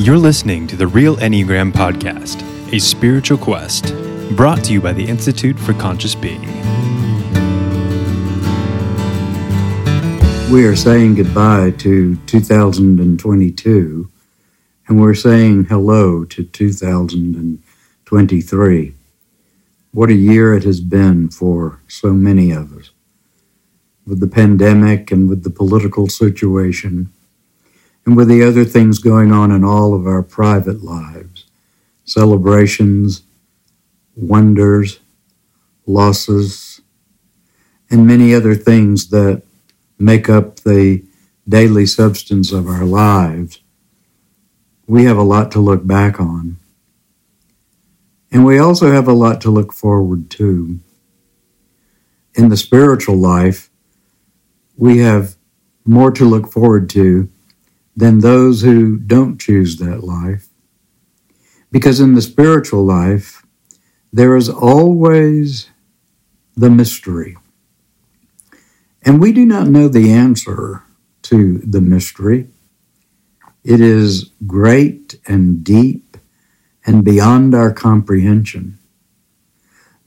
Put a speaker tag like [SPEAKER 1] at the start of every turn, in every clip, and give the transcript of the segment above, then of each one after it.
[SPEAKER 1] You're listening to the Real Enneagram Podcast, a spiritual quest brought to you by the Institute for Conscious Being.
[SPEAKER 2] We are saying goodbye to 2022 and we're saying hello to 2023. What a year it has been for so many of us. With the pandemic and with the political situation, and with the other things going on in all of our private lives celebrations, wonders, losses, and many other things that make up the daily substance of our lives, we have a lot to look back on. And we also have a lot to look forward to. In the spiritual life, we have more to look forward to than those who don't choose that life. Because in the spiritual life, there is always the mystery. And we do not know the answer to the mystery. It is great and deep and beyond our comprehension.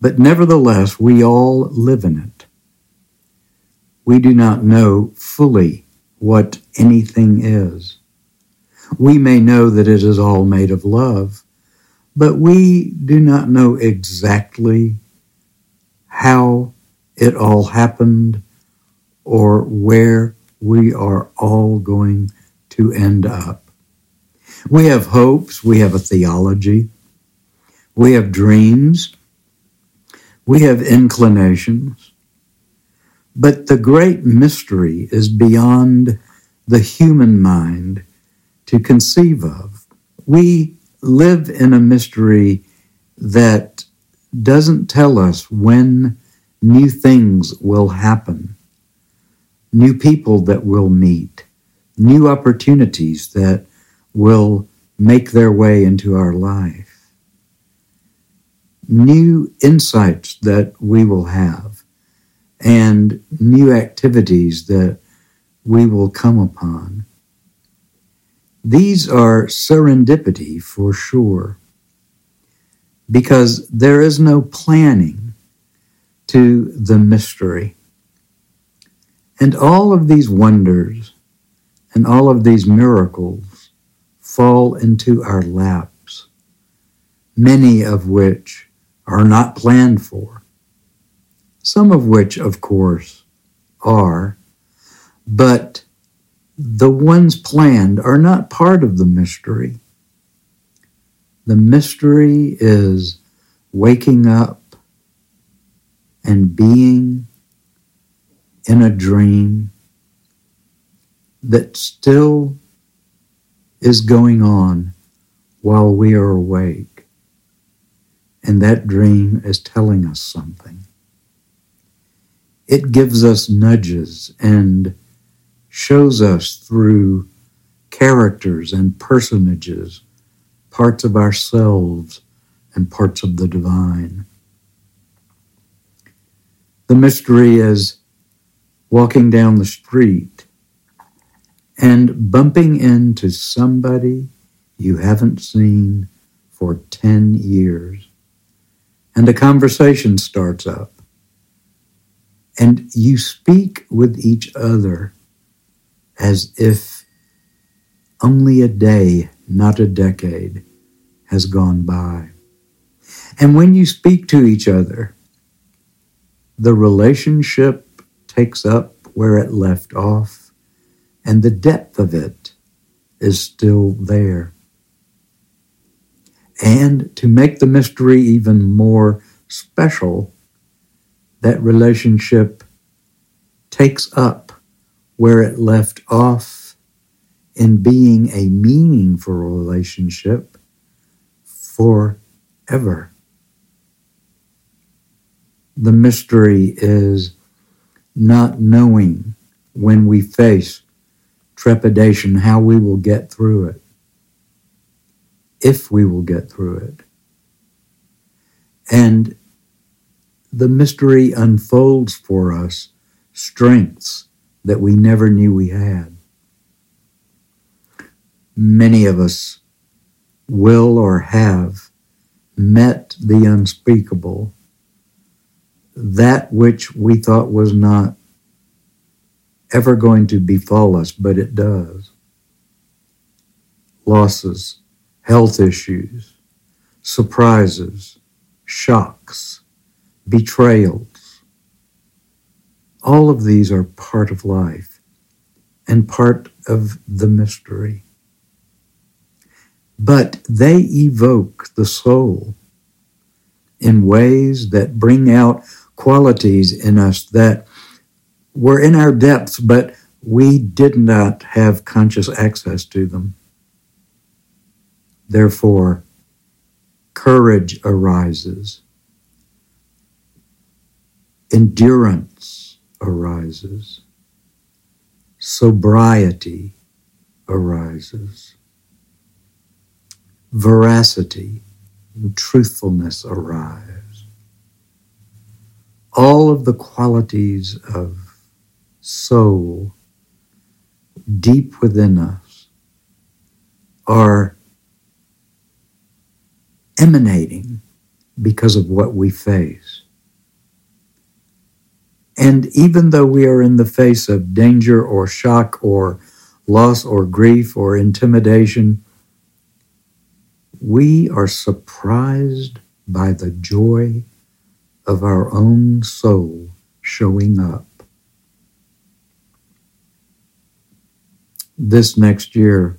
[SPEAKER 2] But nevertheless, we all live in it. We do not know fully what anything is. We may know that it is all made of love, but we do not know exactly how it all happened or where we are all going to end up. We have hopes, we have a theology, we have dreams, we have inclinations, but the great mystery is beyond the human mind to conceive of. We live in a mystery that doesn't tell us when new things will happen new people that we'll meet, new opportunities that will make their way into our life, new insights that we will have, and new activities that we will come upon. These are serendipity for sure, because there is no planning to the mystery. And all of these wonders and all of these miracles fall into our laps, many of which are not planned for, some of which, of course, are, but the ones planned are not part of the mystery. The mystery is waking up and being in a dream that still is going on while we are awake. And that dream is telling us something. It gives us nudges and shows us through characters and personages parts of ourselves and parts of the divine. The mystery is walking down the street and bumping into somebody you haven't seen for 10 years. And a conversation starts up. And you speak with each other as if only a day, not a decade, has gone by. And when you speak to each other, the relationship takes up where it left off, and the depth of it is still there. And to make the mystery even more special, that relationship takes up where it left off in being a meaningful relationship forever. The mystery is not knowing when we face trepidation how we will get through it, if we will get through it. And the mystery unfolds for us strengths that we never knew we had. Many of us will or have met the unspeakable, that which we thought was not ever going to befall us, but it does. Losses, health issues, surprises, shocks, betrayals. All of these are part of life and part of the mystery. But they evoke the soul in ways that bring out qualities in us that were in our depths, but we did not have conscious access to them. Therefore, courage arises, endurance arises, sobriety arises, veracity and truthfulness arise. All of the qualities of soul deep within us are emanating because of what we face. And even though we are in the face of danger or shock or loss or grief or intimidation, we are surprised by the joy of our own soul showing up. This next year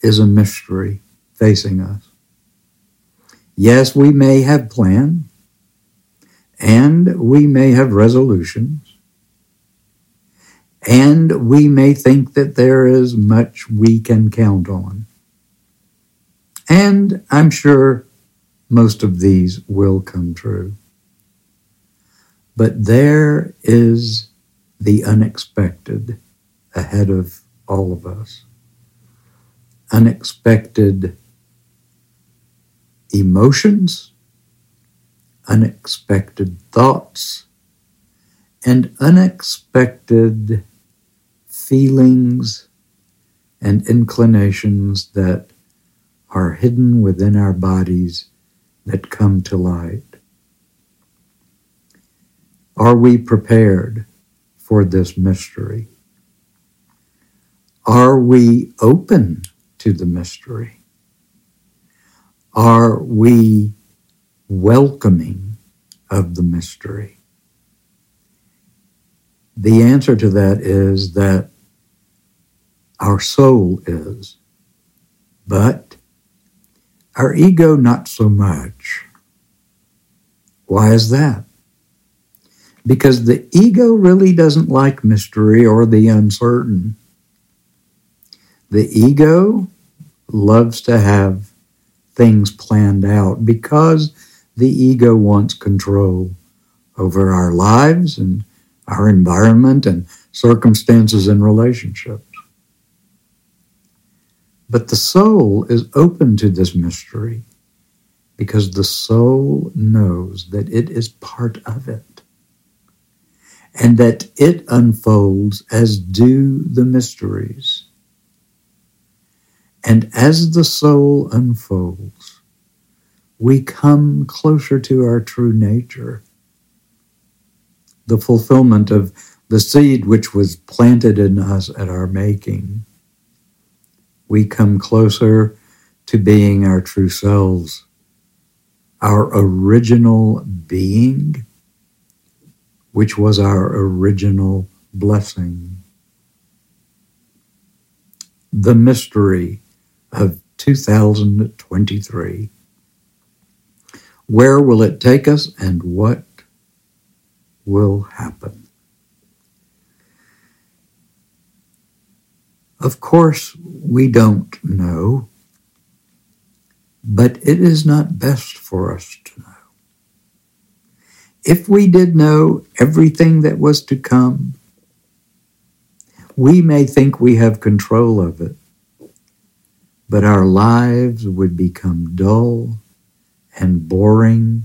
[SPEAKER 2] is a mystery facing us. Yes, we may have plans and we may have resolutions and we may think that there is much we can count on. And I'm sure most of these will come true. But there is the unexpected ahead of all of us. Unexpected emotions, unexpected thoughts, and unexpected feelings and inclinations that are hidden within our bodies that come to light. Are we prepared for this mystery? Are we open to the mystery? Are we welcoming of the mystery? The answer to that is that our soul is, but our ego not so much. Why is that? Because the ego really doesn't like mystery or the uncertain. The ego loves to have things planned out because the ego wants control over our lives and our environment and circumstances and relationships. But the soul is open to this mystery because the soul knows that it is part of it and that it unfolds as do the mysteries and as the soul unfolds, we come closer to our true nature. The fulfillment of the seed which was planted in us at our making. We come closer to being our true selves, our original being, which was our original blessing. The mystery of 2023. Where will it take us and what will happen? Of course, we don't know, but it is not best for us to know. If we did know everything that was to come, we may think we have control of it but our lives would become dull and boring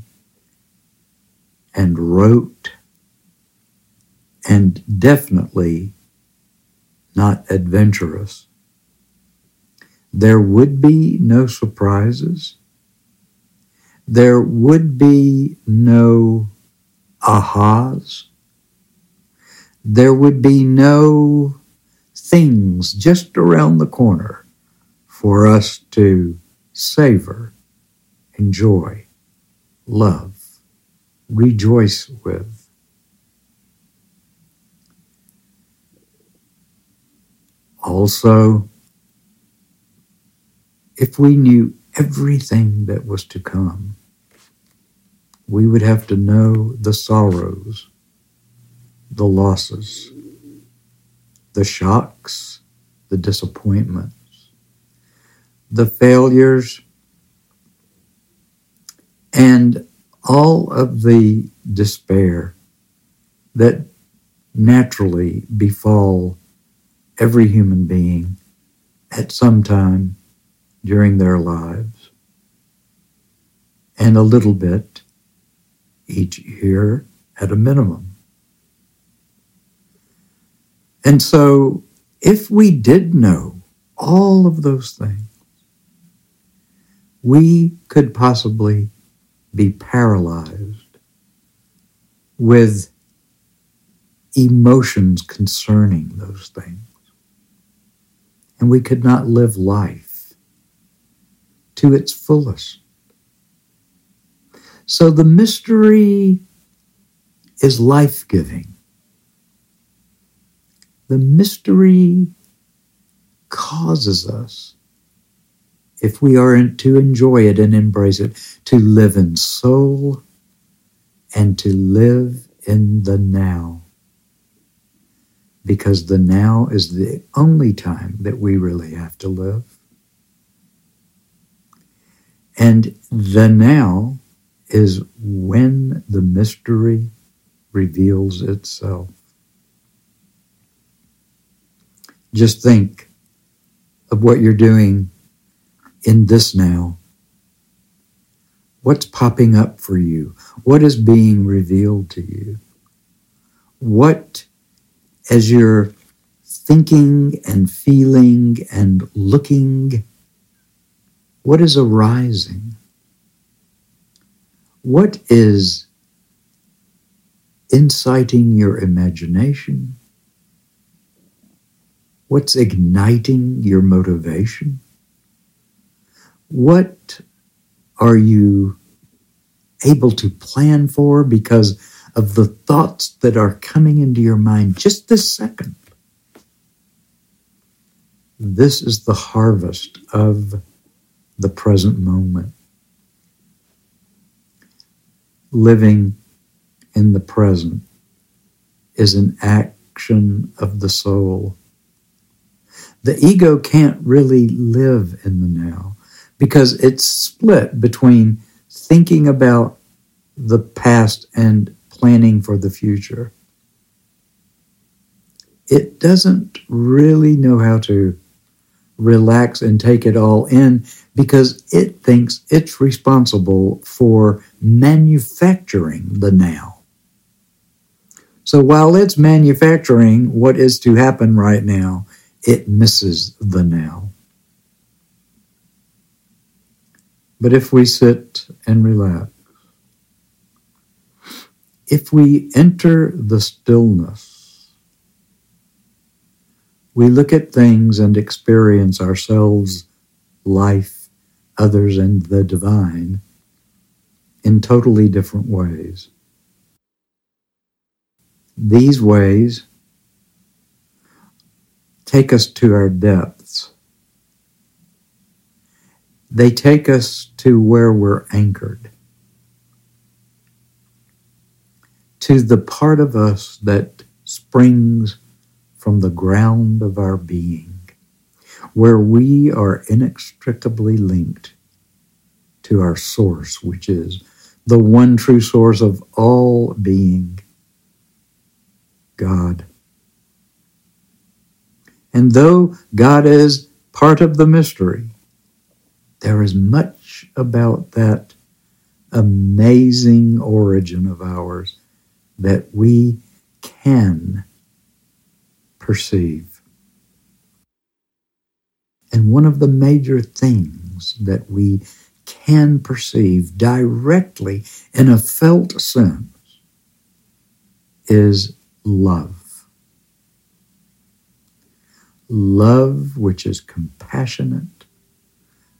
[SPEAKER 2] and rote and definitely not adventurous. there would be no surprises. There would be no ahas. There would be no things just around the corner for us to savor, enjoy, love, rejoice with. Also, if we knew everything that was to come, we would have to know the sorrows, the losses, the shocks, the disappointments, the failures, and all of the despair that naturally befall every human being at some time during their lives, and a little bit each year at a minimum. And so, if we did know all of those things, we could possibly be paralyzed with emotions concerning those things. And we could not live life to its fullest. So the mystery is life giving. The mystery causes us, if we are to enjoy it and embrace it, to live in soul and to live in the now. Because the now is the only time that we really have to live. And the now is when the mystery reveals itself. Just think of what you're doing in this now. What's popping up for you? What is being revealed to you? What, as you're thinking and feeling and looking, what is arising? What is inciting your imagination? What's igniting your motivation? What are you able to plan for because of the thoughts that are coming into your mind just this second? This is the harvest of the present moment living in the present is an action of the soul. The ego can't really live in the now because it's split between thinking about the past and planning for the future. It doesn't really know how to relax and take it all in because it thinks it's responsible for manufacturing the now. So while it's manufacturing what is to happen right now, it misses the now. But if we sit and relax, if we enter the stillness, we look at things and experience ourselves, life, others, and the divine in totally different ways. These ways take us to our depths. They take us to where we're anchored, to the part of us that springs from the ground of our being where we are inextricably linked to our source, which is the one true source of all being, God. And though God is part of the mystery, there is much about that amazing origin of ours that we can perceive. And one of the major things that we can perceive directly in a felt sense is love. Love which is compassionate,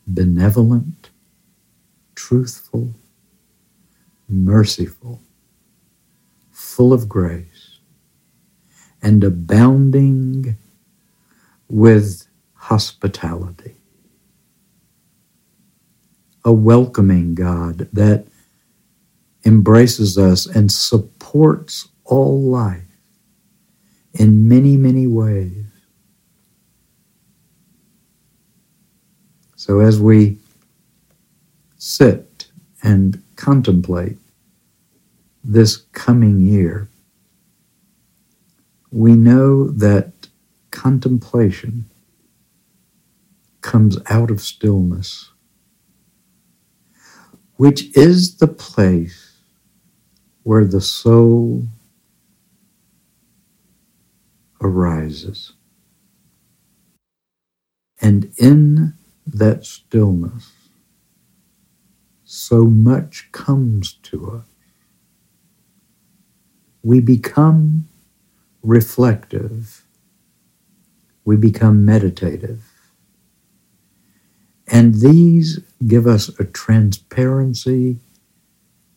[SPEAKER 2] benevolent, truthful, merciful, full of grace, and abounding with hospitality. A welcoming God that embraces us and supports all life in many, many ways. So as we sit and contemplate this coming year, we know that contemplation comes out of stillness, which is the place where the soul arises. And in that stillness, so much comes to us. We become reflective. We become meditative. And these give us a transparency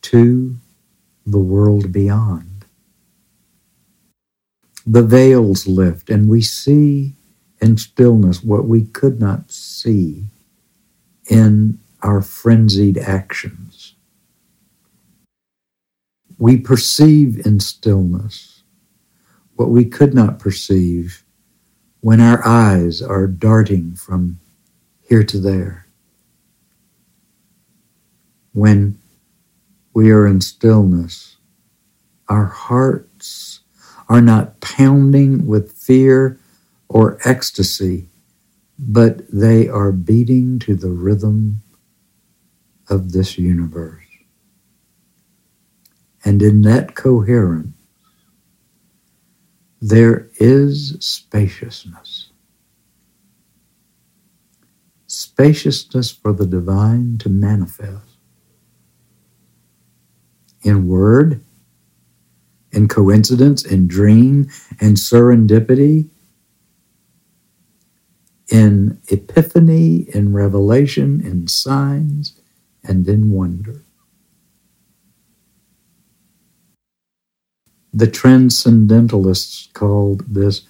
[SPEAKER 2] to the world beyond the veils lift and we see in stillness what we could not see in our frenzied actions. We perceive in stillness what we could not perceive when our eyes are darting from here to there. When we are in stillness, our hearts are not pounding with fear or ecstasy, but they are beating to the rhythm of this universe. And in that coherence, there is spaciousness. Spaciousness for the divine to manifest in word, in coincidence, in dream, in serendipity, in epiphany, in revelation, in signs, and in wonder. The transcendentalists called this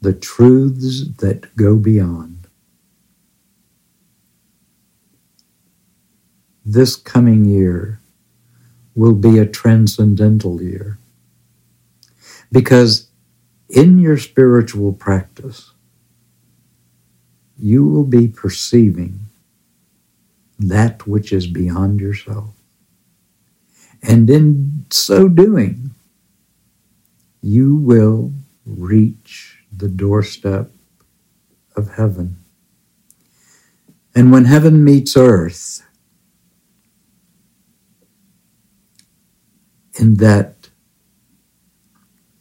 [SPEAKER 2] the truths that go beyond. This coming year will be a transcendental year. Because in your spiritual practice, you will be perceiving that which is beyond yourself. And in so doing, you will reach the doorstep of heaven. And when heaven meets earth, in that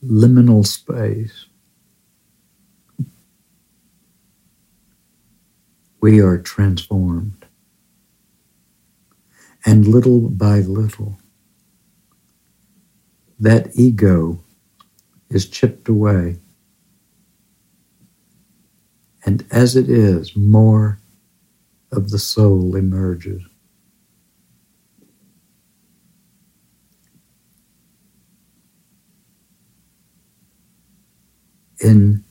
[SPEAKER 2] liminal space. We are transformed. And little by little, that ego is chipped away. And as it is, more of the soul emerges. in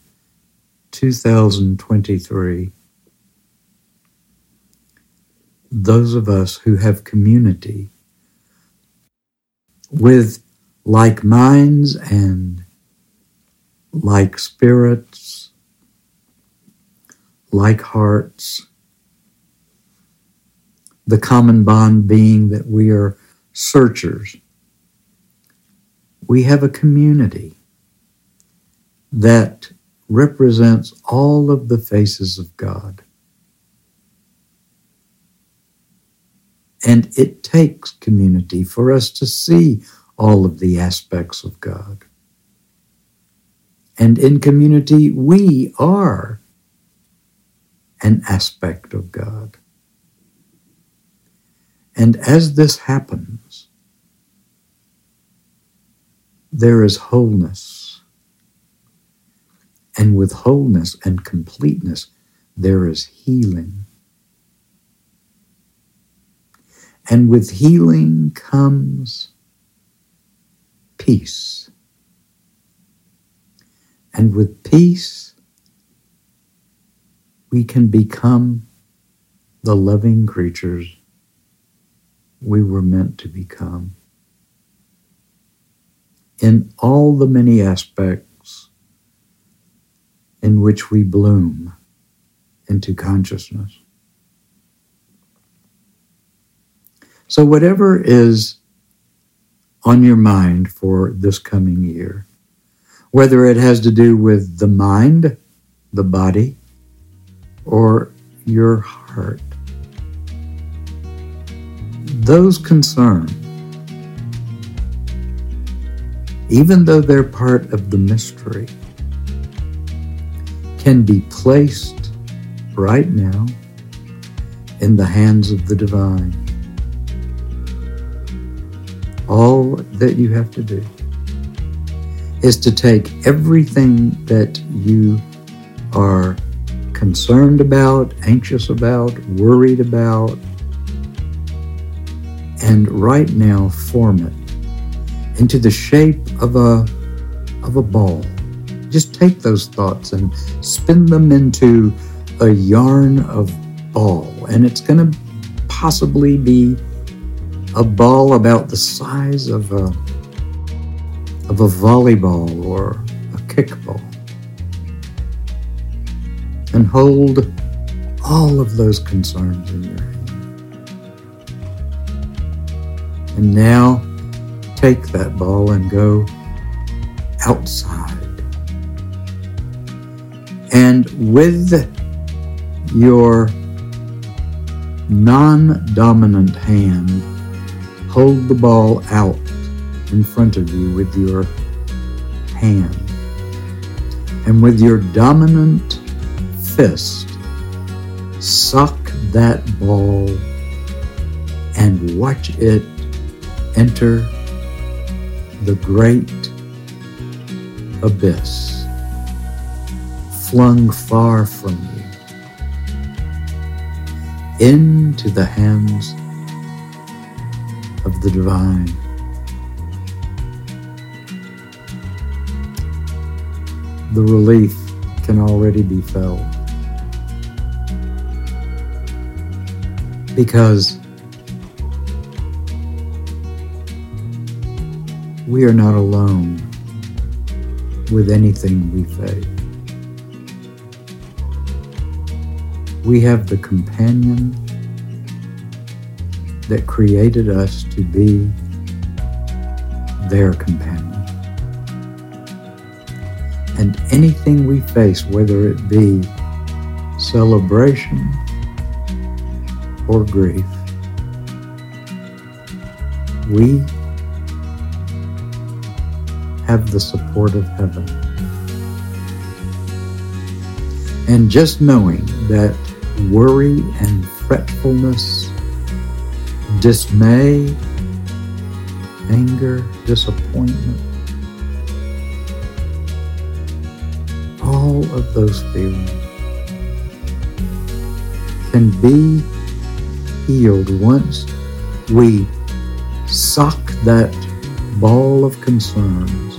[SPEAKER 2] 2023, those of us who have community with like minds and like spirits, like hearts, the common bond being that we are searchers. We have a community that represents all of the faces of God. And it takes community for us to see all of the aspects of God. And in community, we are an aspect of God. And as this happens, there is wholeness. And with wholeness and completeness, there is healing. And with healing comes peace. And with peace, we can become the loving creatures we were meant to become. In all the many aspects in which we bloom into consciousness. So, whatever is on your mind for this coming year, whether it has to do with the mind, the body, or your heart, those concerns, even though they're part of the mystery, can be placed right now in the hands of the divine. All that you have to do is to take everything that you are concerned about, anxious about, worried about, and right now form it into the shape of a of a ball. Just take those thoughts and spin them into a yarn of ball, and it's going to possibly be a ball about the size of a of a volleyball or a kickball. And hold all of those concerns in your hand. And now take that ball and go outside. And with your non dominant hand, hold the ball out in front of you with your hand. And with your dominant fist, suck that ball and watch it enter the great abyss flung far from you into the hands of the divine. The relief can already be felt because we are not alone with anything we face. We have the companion that created us to be their companion. And anything we face, whether it be celebration or grief, we have the support of heaven. And just knowing that worry and fretfulness, dismay, anger, disappointment, all of those feelings can be healed once we sock that ball of concerns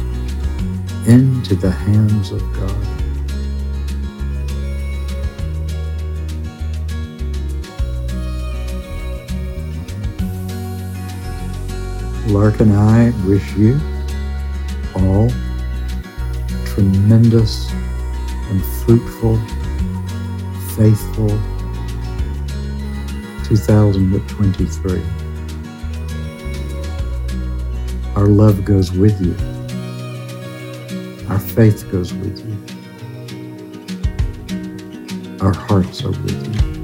[SPEAKER 2] into the hands of God. Lark and I wish you all tremendous and fruitful, faithful 2023. Our love goes with you. Our faith goes with you. Our hearts are with you.